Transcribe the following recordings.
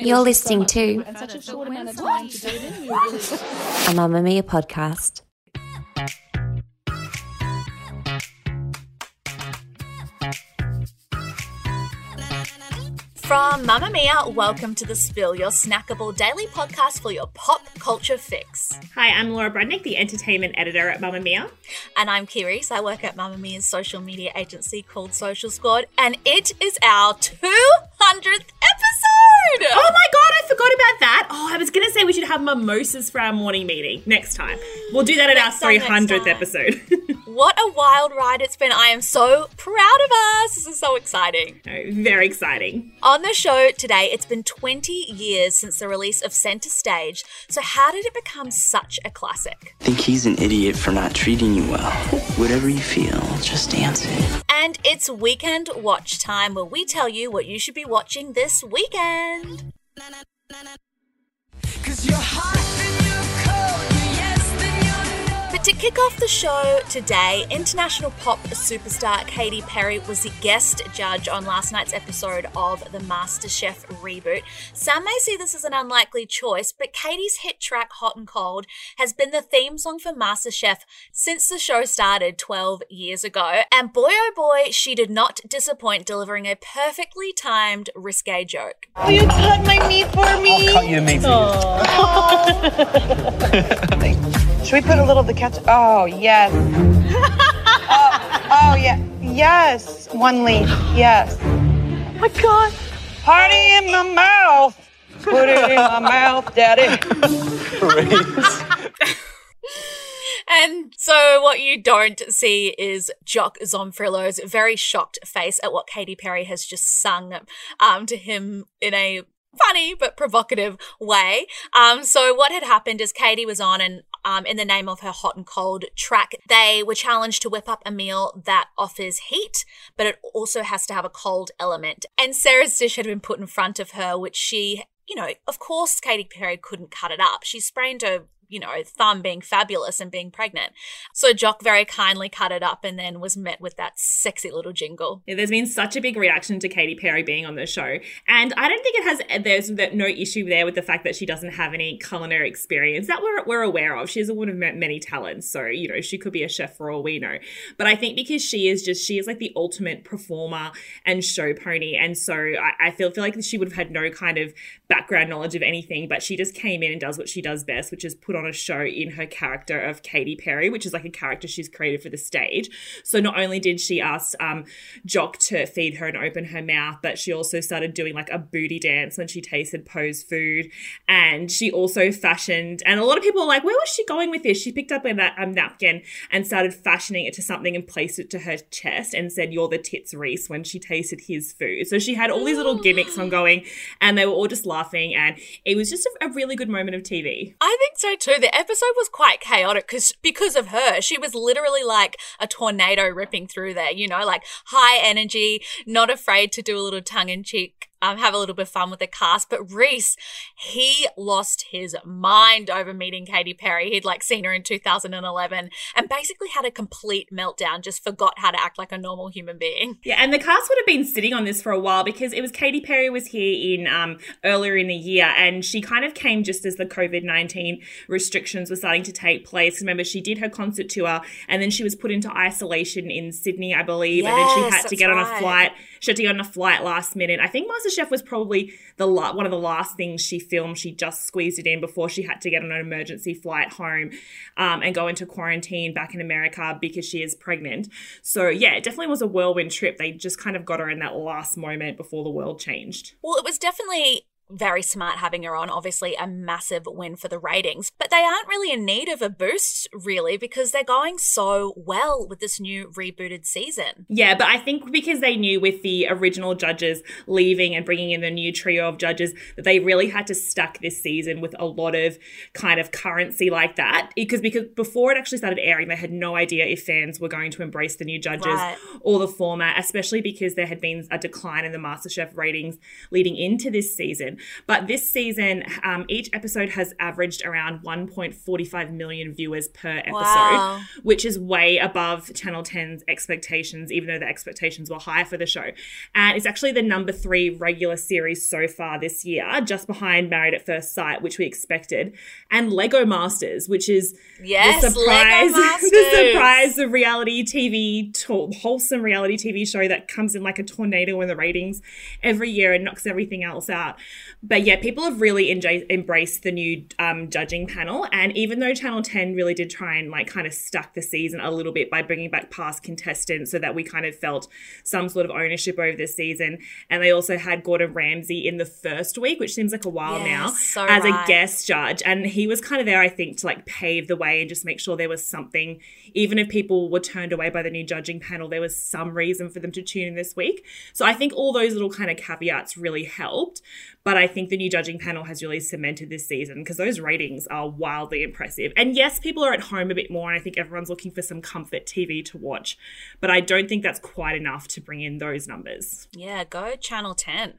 You're listening to a Mamamia podcast. From Mamamia, welcome to The Spill, your snackable daily podcast for your pop culture fix. Hi, I'm Laura Brodnick, the entertainment editor at Mamamia. And I'm Kiri, so I work at Mamamia's social media agency called Social Squad, and it is our 200th episode! Oh my god, I forgot about that. Oh, I was going to say we should have mimosas for our morning meeting next time. We'll do that at Next our 300th time. episode. What a wild ride it's been. I am so proud of us. This is so exciting. No, Very exciting. On the show today, it's been 20 years since the release of Center Stage. So, how did it become such a classic? I think he's an idiot for not treating you well. Whatever you feel, just dance it. And it's weekend watch time where we tell you what you should be watching this weekend. But to kick off the show today, international pop superstar Katy Perry was the guest judge on last night's episode of the MasterChef reboot. Some may see this as an unlikely choice, but Katy's hit track Hot and Cold has been the theme song for MasterChef since the show started 12 years ago. And boy oh boy, she did not disappoint delivering a perfectly timed risque joke. Will you cut my meat for me? I'll Cut you meat Should we put a little of the ketchup? Oh, yes. oh, oh, yeah. Yes. One leaf. Yes. my God. Party in my mouth. Put it in my mouth, Daddy. And so, what you don't see is Jock Zonfrillo's very shocked face at what Katy Perry has just sung um, to him in a funny but provocative way. Um, so, what had happened is Katy was on, and um, in the name of her hot and cold track, they were challenged to whip up a meal that offers heat, but it also has to have a cold element. And Sarah's dish had been put in front of her, which she you know, of course, Katy Perry couldn't cut it up. She sprained her, you know, thumb being fabulous and being pregnant. So Jock very kindly cut it up and then was met with that sexy little jingle. Yeah, there's been such a big reaction to Katy Perry being on the show, and I don't think it has. There's no issue there with the fact that she doesn't have any culinary experience that we're we're aware of. She's a woman of many talents, so you know she could be a chef for all we know. But I think because she is just she is like the ultimate performer and show pony, and so I, I feel feel like she would have had no kind of background knowledge of anything, but she just came in and does what she does best, which is put on a show in her character of Katy Perry, which is like a character she's created for the stage. So not only did she ask um, Jock to feed her and open her mouth, but she also started doing like a booty dance when she tasted Poh's food. And she also fashioned, and a lot of people were like, where was she going with this? She picked up a, a napkin and started fashioning it to something and placed it to her chest and said, You're the tits Reece when she tasted his food. So she had all these little gimmicks ongoing and they were all just laughing. And it was just a, a really good moment of TV. I think so too. So the episode was quite chaotic because because of her. She was literally like a tornado ripping through there, you know, like high energy, not afraid to do a little tongue in cheek. Um, have a little bit of fun with the cast, but Reece, he lost his mind over meeting Katy Perry. He'd like seen her in 2011 and basically had a complete meltdown, just forgot how to act like a normal human being. Yeah, and the cast would have been sitting on this for a while because it was Katy Perry was here in um, earlier in the year, and she kind of came just as the COVID nineteen restrictions were starting to take place. Remember, she did her concert tour, and then she was put into isolation in Sydney, I believe, and then she had to get on a flight. She had to get on a flight last minute. I think MasterChef was probably the la- one of the last things she filmed. She just squeezed it in before she had to get on an emergency flight home um, and go into quarantine back in America because she is pregnant. So yeah, it definitely was a whirlwind trip. They just kind of got her in that last moment before the world changed. Well, it was definitely very smart having her on. Obviously, a massive win for the ratings. But they aren't really in need of a boost, really, because they're going so well with this new rebooted season. Yeah, but I think because they knew with the original judges leaving and bringing in the new trio of judges that they really had to stack this season with a lot of kind of currency like that. Because because before it actually started airing, they had no idea if fans were going to embrace the new judges Right. or the format, especially because there had been a decline in the MasterChef ratings leading into this season. But this season, um, each episode has averaged around 1.45 million viewers per episode, Wow. which is way above Channel 10's expectations, even though the expectations were higher for the show. And it's actually the number three regular series so far this year, just behind Married at First Sight, which we expected, and Lego Masters, which is Yes, the surprise, the surprise of reality TV, wholesome reality TV show that comes in like a tornado in the ratings every year and knocks everything else out. But yeah, people have really embraced the new um, judging panel, and even though Channel Ten really did try and like kind of stuck the season a little bit by bringing back past contestants, so that we kind of felt some sort of ownership over this season, and they also had Gordon Ramsay in the first week, which seems like a while now, so as a guest judge, and he was kind of there, I think, to like pave the way and just make sure there was something, even if people were turned away by the new judging panel, there was some reason for them to tune in this week. So I think all those little kind of caveats really helped. But I think the new judging panel has really cemented this season because those ratings are wildly impressive. And yes, people are at home a bit more, and I think everyone's looking for some comfort TV to watch. But I don't think that's quite enough to bring in those numbers. Yeah, go Channel 10.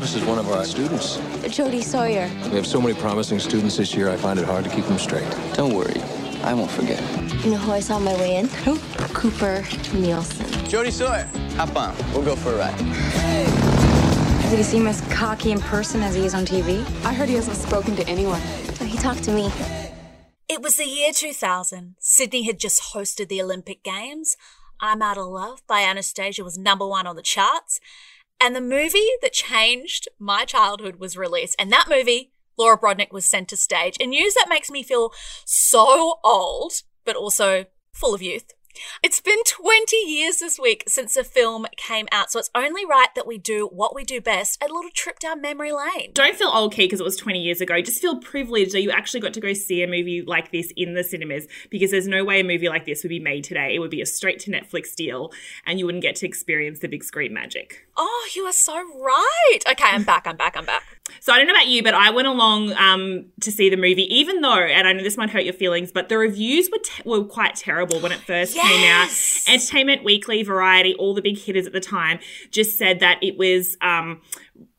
This is one of our students. Jodie Sawyer. We have so many promising students this year, I find it hard to keep them straight. Don't worry, I won't forget. You know who I saw on my way in? Who? Cooper Nielsen. Jody Sawyer, hop on. We'll go for a ride. Did he seem as cocky in person as he is on TV? I heard he hasn't spoken to anyone. Oh, he talked to me. It was the year 2000. Sydney had just hosted the Olympic Games. I'm Out of Love by Anastacia was number one on the charts. And the movie that changed my childhood was released. And that movie, Laura Brodnick was center stage. And news that makes me feel so old, but also full of youth. It's been 20 years this week since the film came out, so it's only right that we do what we do best a little trip down memory lane. Don't feel old, Kee, because it was 20 years ago. Just feel privileged that you actually got to go see a movie like this in the cinemas because there's no way a movie like this would be made today. It would be a straight to Netflix deal and you wouldn't get to experience the big screen magic. Oh, you are so right. Okay, I'm back, I'm back, I'm back. So I don't know about you, but I went along um, to see the movie, even though, and I know this might hurt your feelings, but the reviews were te- were quite terrible when it first came out. Entertainment Weekly, Variety, all the big hitters at the time just said that it was. Um,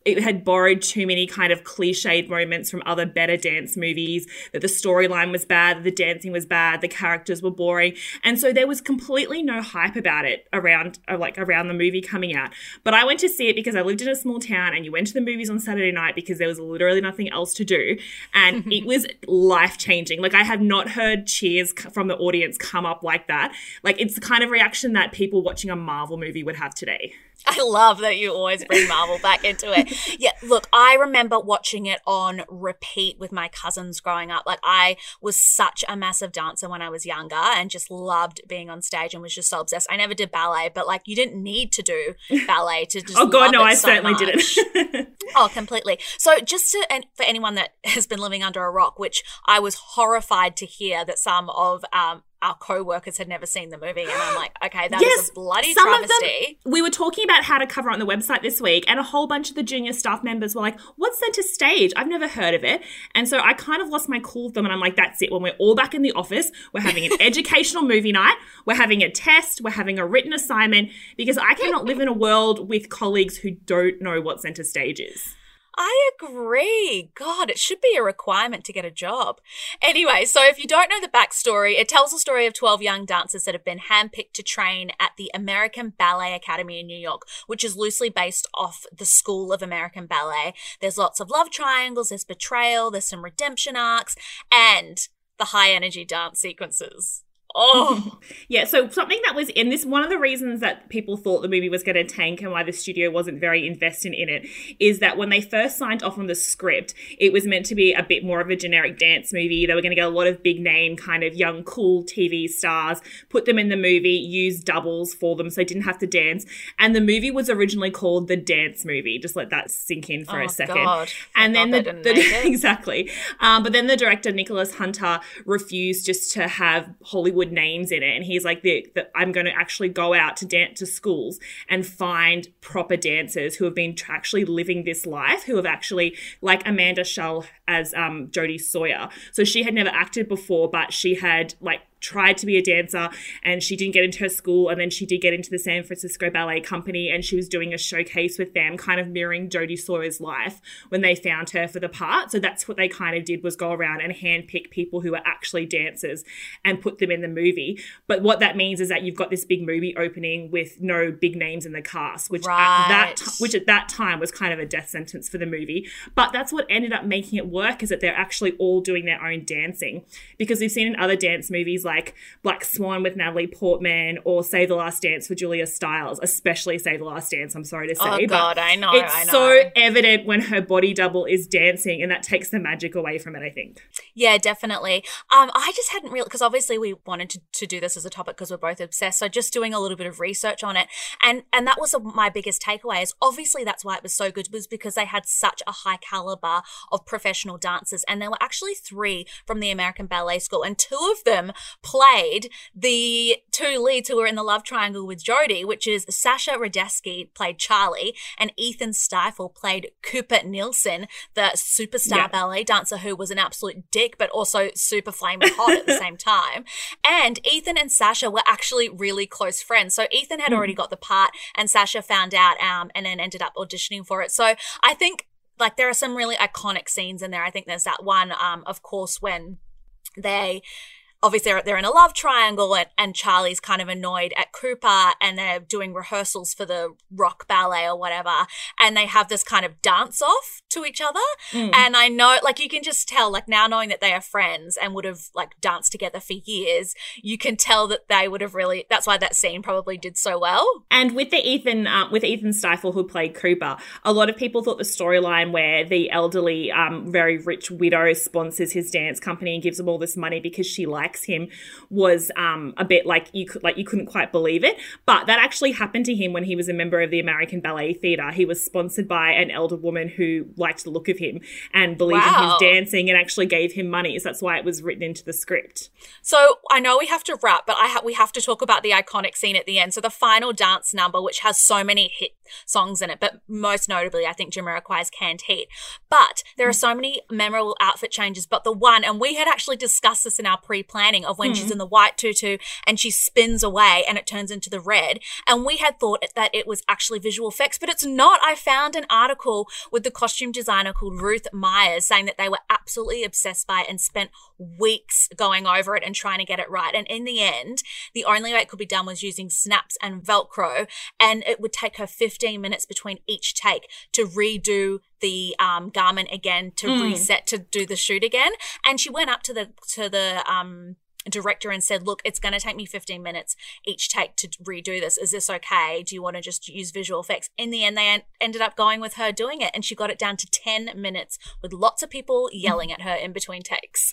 it had borrowed too many kind of cliched moments from other better dance movies, that the storyline was bad, the dancing was bad, the characters were boring. And so there was completely no hype about it around uh, like around the movie coming out. But I went to see it because I lived in a small town and you went to the movies on Saturday night because there was literally nothing else to do. And it was life changing. Like I have not heard cheers from the audience come up like that. Like it's the kind of reaction that people watching a Marvel movie would have today. I love that you always bring Marvel back into it. Yeah, look, I remember watching it on repeat with my cousins growing up. Like, I was such a massive dancer when I was younger and just loved being on stage and was just so obsessed. I never did ballet, but like, you didn't need to do ballet to just. oh god, no, I so certainly much. didn't. Oh, completely. So, just to, and for anyone that has been living under a rock, which I was horrified to hear that some of um, our co-workers had never seen the movie, and I'm like, okay, that that is a bloody some travesty. Of them, we were talking about how to cover on the website this week, and a whole bunch of the junior staff members were like, "What's center stage? I've never heard of it." And so I kind of lost my cool with them, and I'm like, "That's it. When we're all back in the office, we're having an educational movie night. We're having a test. We're having a written assignment because I cannot live in a world with colleagues who don't know what center stage is." I agree. God, it should be a requirement to get a job. Anyway, so if you don't know the backstory, it tells the story of 12 young dancers that have been handpicked to train at the American Ballet Academy in New York, which is loosely based off the School of American Ballet. There's lots of love triangles, there's betrayal, there's some redemption arcs, and the high energy dance sequences. Oh, yeah. So something that was in this, one of the reasons that people thought the movie was going to tank and why the studio wasn't very invested in it is that when they first signed off on the script, it was meant to be a bit more of a generic dance movie. They were going to get a lot of big name, kind of young, cool TV stars, put them in the movie, use doubles for them so they didn't have to dance. And the movie was originally called The Dance Movie. Just let that sink in for Oh, a second. God. And then the, God they didn't make the exactly. Um, but then the director Nicholas Hytner refused just to have Hollywood names in it, and he's like, the, the, "I'm going to actually go out to dance to schools and find proper dancers who have been tr- actually living this life, who have actually like Amanda Schull as um, Jodie Sawyer. So she had never acted before, but she had like." Tried to be a dancer and she didn't get into her school and then she did get into the San Francisco Ballet Company and she was doing a showcase with them kind of mirroring Jodie Sawyer's life when they found her for the part. So that's what they kind of did was go around and handpick people who were actually dancers and put them in the movie. But what that means is that you've got this big movie opening with no big names in the cast which at that Right. which at that time was kind of a death sentence for the movie. But that's what ended up making it work is that they're actually all doing their own dancing. Because we've seen in other dance movies like Black Swan with Natalie Portman or Save the Last Dance for Julia Stiles, especially Save the Last Dance, I'm sorry to say. Oh, but God, I know, It's I know. so evident when her body double is dancing and that takes the magic away from it, I think. Yeah, definitely. Um, I just hadn't really because obviously we wanted to, to do this as a topic because we're both obsessed. So just doing a little bit of research on it, and and that was my biggest takeaway. Is obviously that's why it was so good was because they had such a high caliber of professional dancers, and there were actually three from the American Ballet School, and two of them played the two leads who were in the love triangle with Jodie, which is Sascha Radetsky played Charlie, and Ethan Stiefel played Cooper Nielsen, the superstar Yeah. ballet dancer who was an absolute dick, but also super flaming hot at the same time. And Ethan and Sascha were actually really close friends. So Ethan had already got the part, and Sascha found out um, and then ended up auditioning for it. So I think like there are some really iconic scenes in there. I think there's that one, um, of course, when they obviously they're, they're in a love triangle and, and charlie's kind of annoyed at cooper and they're doing rehearsals for the rock ballet or whatever. And they have this kind of dance off to each other. And i know like you can just tell like now knowing that they are friends and would have like danced together for years you can tell that they would have really that's why that scene probably did so well. And with the Ethan, um, with Ethan Stiefel who played Cooper, a lot of people thought the storyline where the elderly, um, very rich widow sponsors his dance company and gives him all this money because she likes him was um, a bit like you could like you couldn't quite believe it. But that actually happened to him when he was a member of the American Ballet Theatre. He was sponsored by an elder woman who liked the look of him and believed in his dancing and actually gave him money. So that's why it was written into the script. So I know we have to wrap, but I ha- we have to talk about the iconic scene at the end. So the final dance number, which has so many hit songs in it, but most notably, I think Jamiroquai's "Canned Heat." But there are so many memorable outfit changes. But the one, and we had actually discussed this in our pre-planning of when she's hmm. in the white tutu and she spins away and it turns into the red, and we had thought that it was actually visual effects, but it's not. I found an article with the costume designer called Ruth Myers saying that they were absolutely obsessed by it and spent weeks going over it and trying to get it right. And in the end, the only way it could be done was using snaps and Velcro. And it would take her 15 minutes between each take to redo the um, garment again, to reset, to do the shoot again. And she went up to the, to the, um, director and said, Look, it's going to take me 15 minutes each take to redo this. Is this okay? Do you want to just use visual effects? In the end, they en- ended up going with her doing it, and she got it down to 10 minutes with lots of people yelling at her in between takes.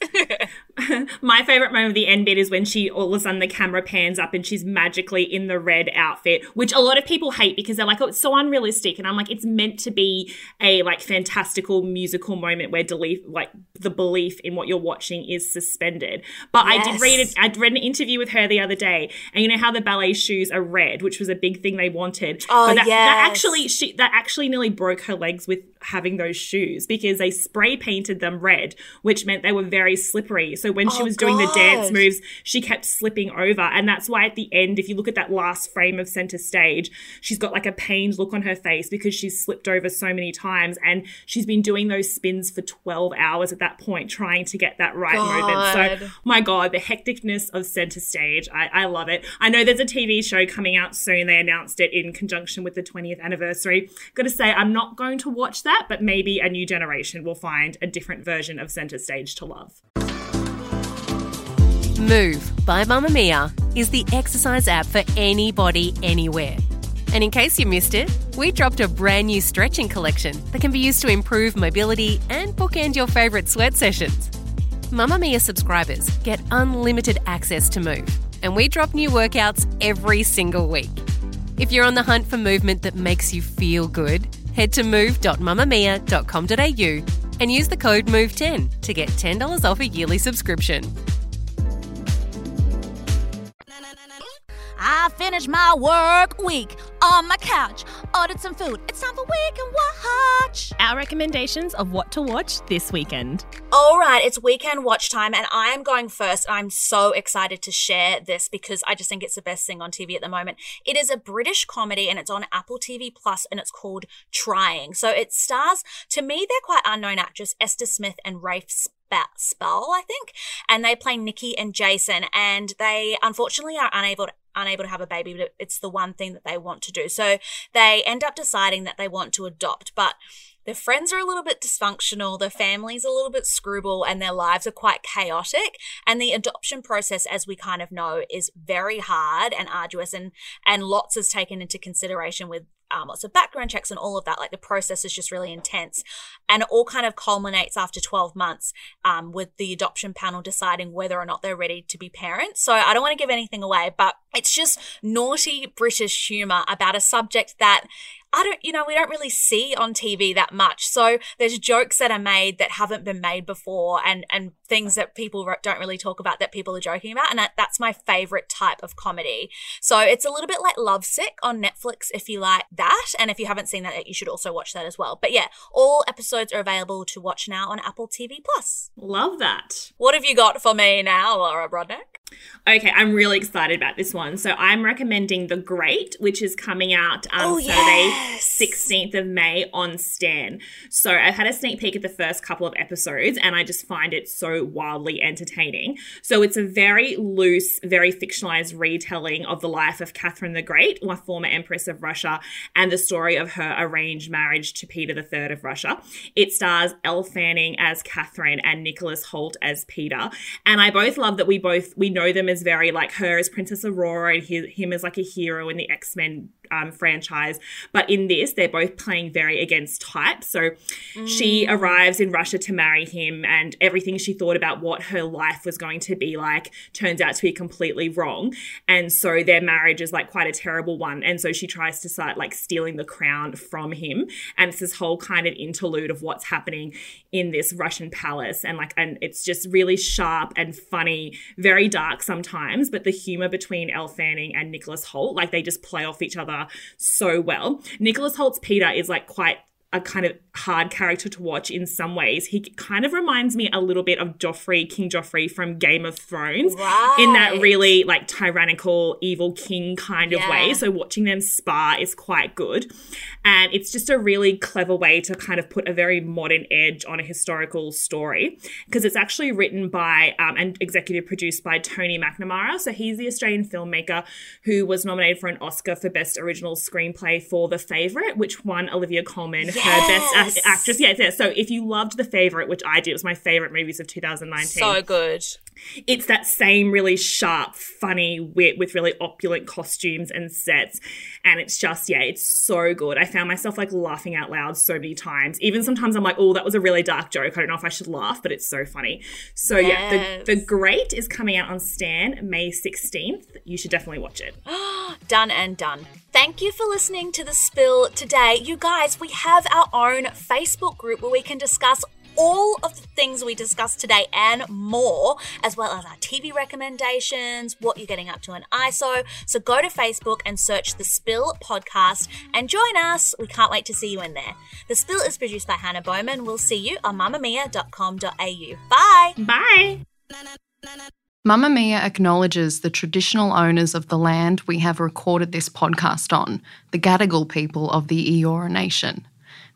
My favorite moment of the end bit is when she all of a sudden the camera pans up and she's magically in the red outfit, which a lot of people hate because they're like, oh, it's so unrealistic. And I'm like, it's meant to be a like fantastical musical moment where belief, like the belief in what you're watching is suspended. But I did read it. I'd read an interview with her the other day, and you know how the ballet shoes are red, which was a big thing they wanted. Oh, but that, that actually she that actually nearly broke her legs with having those shoes because they spray painted them red, which meant they were very slippery. So when she Oh, was doing the dance moves, she kept slipping over. And that's why at the end, if you look at that last frame of center stage, she's got like a pained look on her face because she's slipped over so many times. And she's been doing those spins for 12 hours at that point, trying to get that right moment. So, my God, the hecticness of center stage. I, I love it. I know there's a TV show coming out soon. They announced it in conjunction with the 20th anniversary. Got to say, I'm not going to watch that, but maybe a new generation will find a different version of center stage to love. Move by Mamamia is the exercise app for anybody, anywhere. And in case you missed it, we dropped a brand new stretching collection that can be used to improve mobility and bookend your favourite sweat sessions. Mamamia subscribers get unlimited access to Move, and we drop new workouts every single week. If you're on the hunt for movement that makes you feel good, head to move.mamamia.com.au and use the code MOVE10 to get $10 off a yearly subscription. I finished my work week on my couch, ordered some food. It's time for Week and Watch. Our recommendations of what to watch this weekend. All right, it's weekend watch time, and I am going first. I'm so excited to share this because I just think it's the best thing on TV at the moment. It is a British comedy, and it's on Apple TV Plus, and it's called Trying. So it stars, to me, they're quite unknown actress Esther Smith and Rafe Spall, I think, and they play Nikki and Jason, and they unfortunately are unable to unable to have a baby, but it's the one thing that they want to do. So they end up deciding that they want to adopt, but their friends are a little bit dysfunctional, their family's a little bit screwball, and their lives are quite chaotic. And the adoption process, as we kind of know, is very hard and arduous, and and lots is taken into consideration with um, lots of background checks and all of that. Like the process is just really intense. And it all kind of culminates after 12 months um, with the adoption panel deciding whether or not they're ready to be parents. So I don't want to give anything away, but it's just naughty British humor about a subject that I don't, you know, we don't really see on TV that much. So there's jokes that are made that haven't been made before and, and things that people don't really talk about that people are joking about. And that, that's my favorite type of comedy. So it's a little bit like Lovesick on Netflix if you like that. And if you haven't seen that, you should also watch that as well. But yeah, all episodes are available to watch now on Apple TV Plus. Love that. What have you got for me now, Laura Brodnick? Okay, I'm really excited about this one. So I'm recommending The Great, which is coming out um, oh, Saturday, yes. 16th of May on Stan. So I've had a sneak peek at the first couple of episodes, and I just find it so wildly entertaining. So it's a very loose, very fictionalized retelling of the life of Catherine the Great, a former empress of Russia, and the story of her arranged marriage to Peter III of Russia. It stars Elle Fanning as Catherine and Nicholas Hoult as Peter, and I both love that we both we know them as very like her as Princess Aurora and him as like a hero in the X Men um, franchise. But in this, they're both playing very against type. So mm. she arrives in Russia to marry him, and everything she thought about what her life was going to be like turns out to be completely wrong. And so their marriage is like quite a terrible one. And so she tries to start like stealing the crown from him. And it's this whole kind of interlude of what's happening in this Russian palace. And like, and it's just really sharp and funny, very dark sometimes, but the humor between Elle Fanning and Nicholas Hoult, like they just play off each other so well. Nicholas Hoult's Peter is like quite a kind of hard character to watch in some ways. He kind of reminds me a little bit of Joffrey, King Joffrey from Game of Thrones, right. in that really like tyrannical, evil king kind of Yeah. way. So watching them spar is quite good. And it's just a really clever way to kind of put a very modern edge on a historical story because it's actually written by um, and executive produced by Tony McNamara. So he's the Australian filmmaker who was nominated for an Oscar for Best Original Screenplay for The Favourite, which won Olivia Colman her Best. Act- Actress. Yeah, yeah. So if you loved The Favourite, which I did, it was my favourite movies of 2019 So good. It's that same really sharp, funny wit with really opulent costumes and sets. And it's just, yeah, it's so good. I found myself like laughing out loud so many times. Even sometimes I'm like, oh, that was a really dark joke. I don't know if I should laugh, but it's so funny. So yeah, the, the Great is coming out on Stan May 16th. You should definitely watch it. done and done. Thank you for listening to The Spill today. You guys, we have our own Facebook group where we can discuss all of the things we discussed today and more, as well as our TV recommendations, what you're getting up to in ISO. So go to Facebook and search The Spill Podcast and join us. We can't wait to see you in there. The Spill is produced by Hannah Bowman. We'll see you on mamamia.com.au. Bye. Bye. Mamamia acknowledges the traditional owners of the land we have recorded this podcast on, the Gadigal people of the Eora Nation.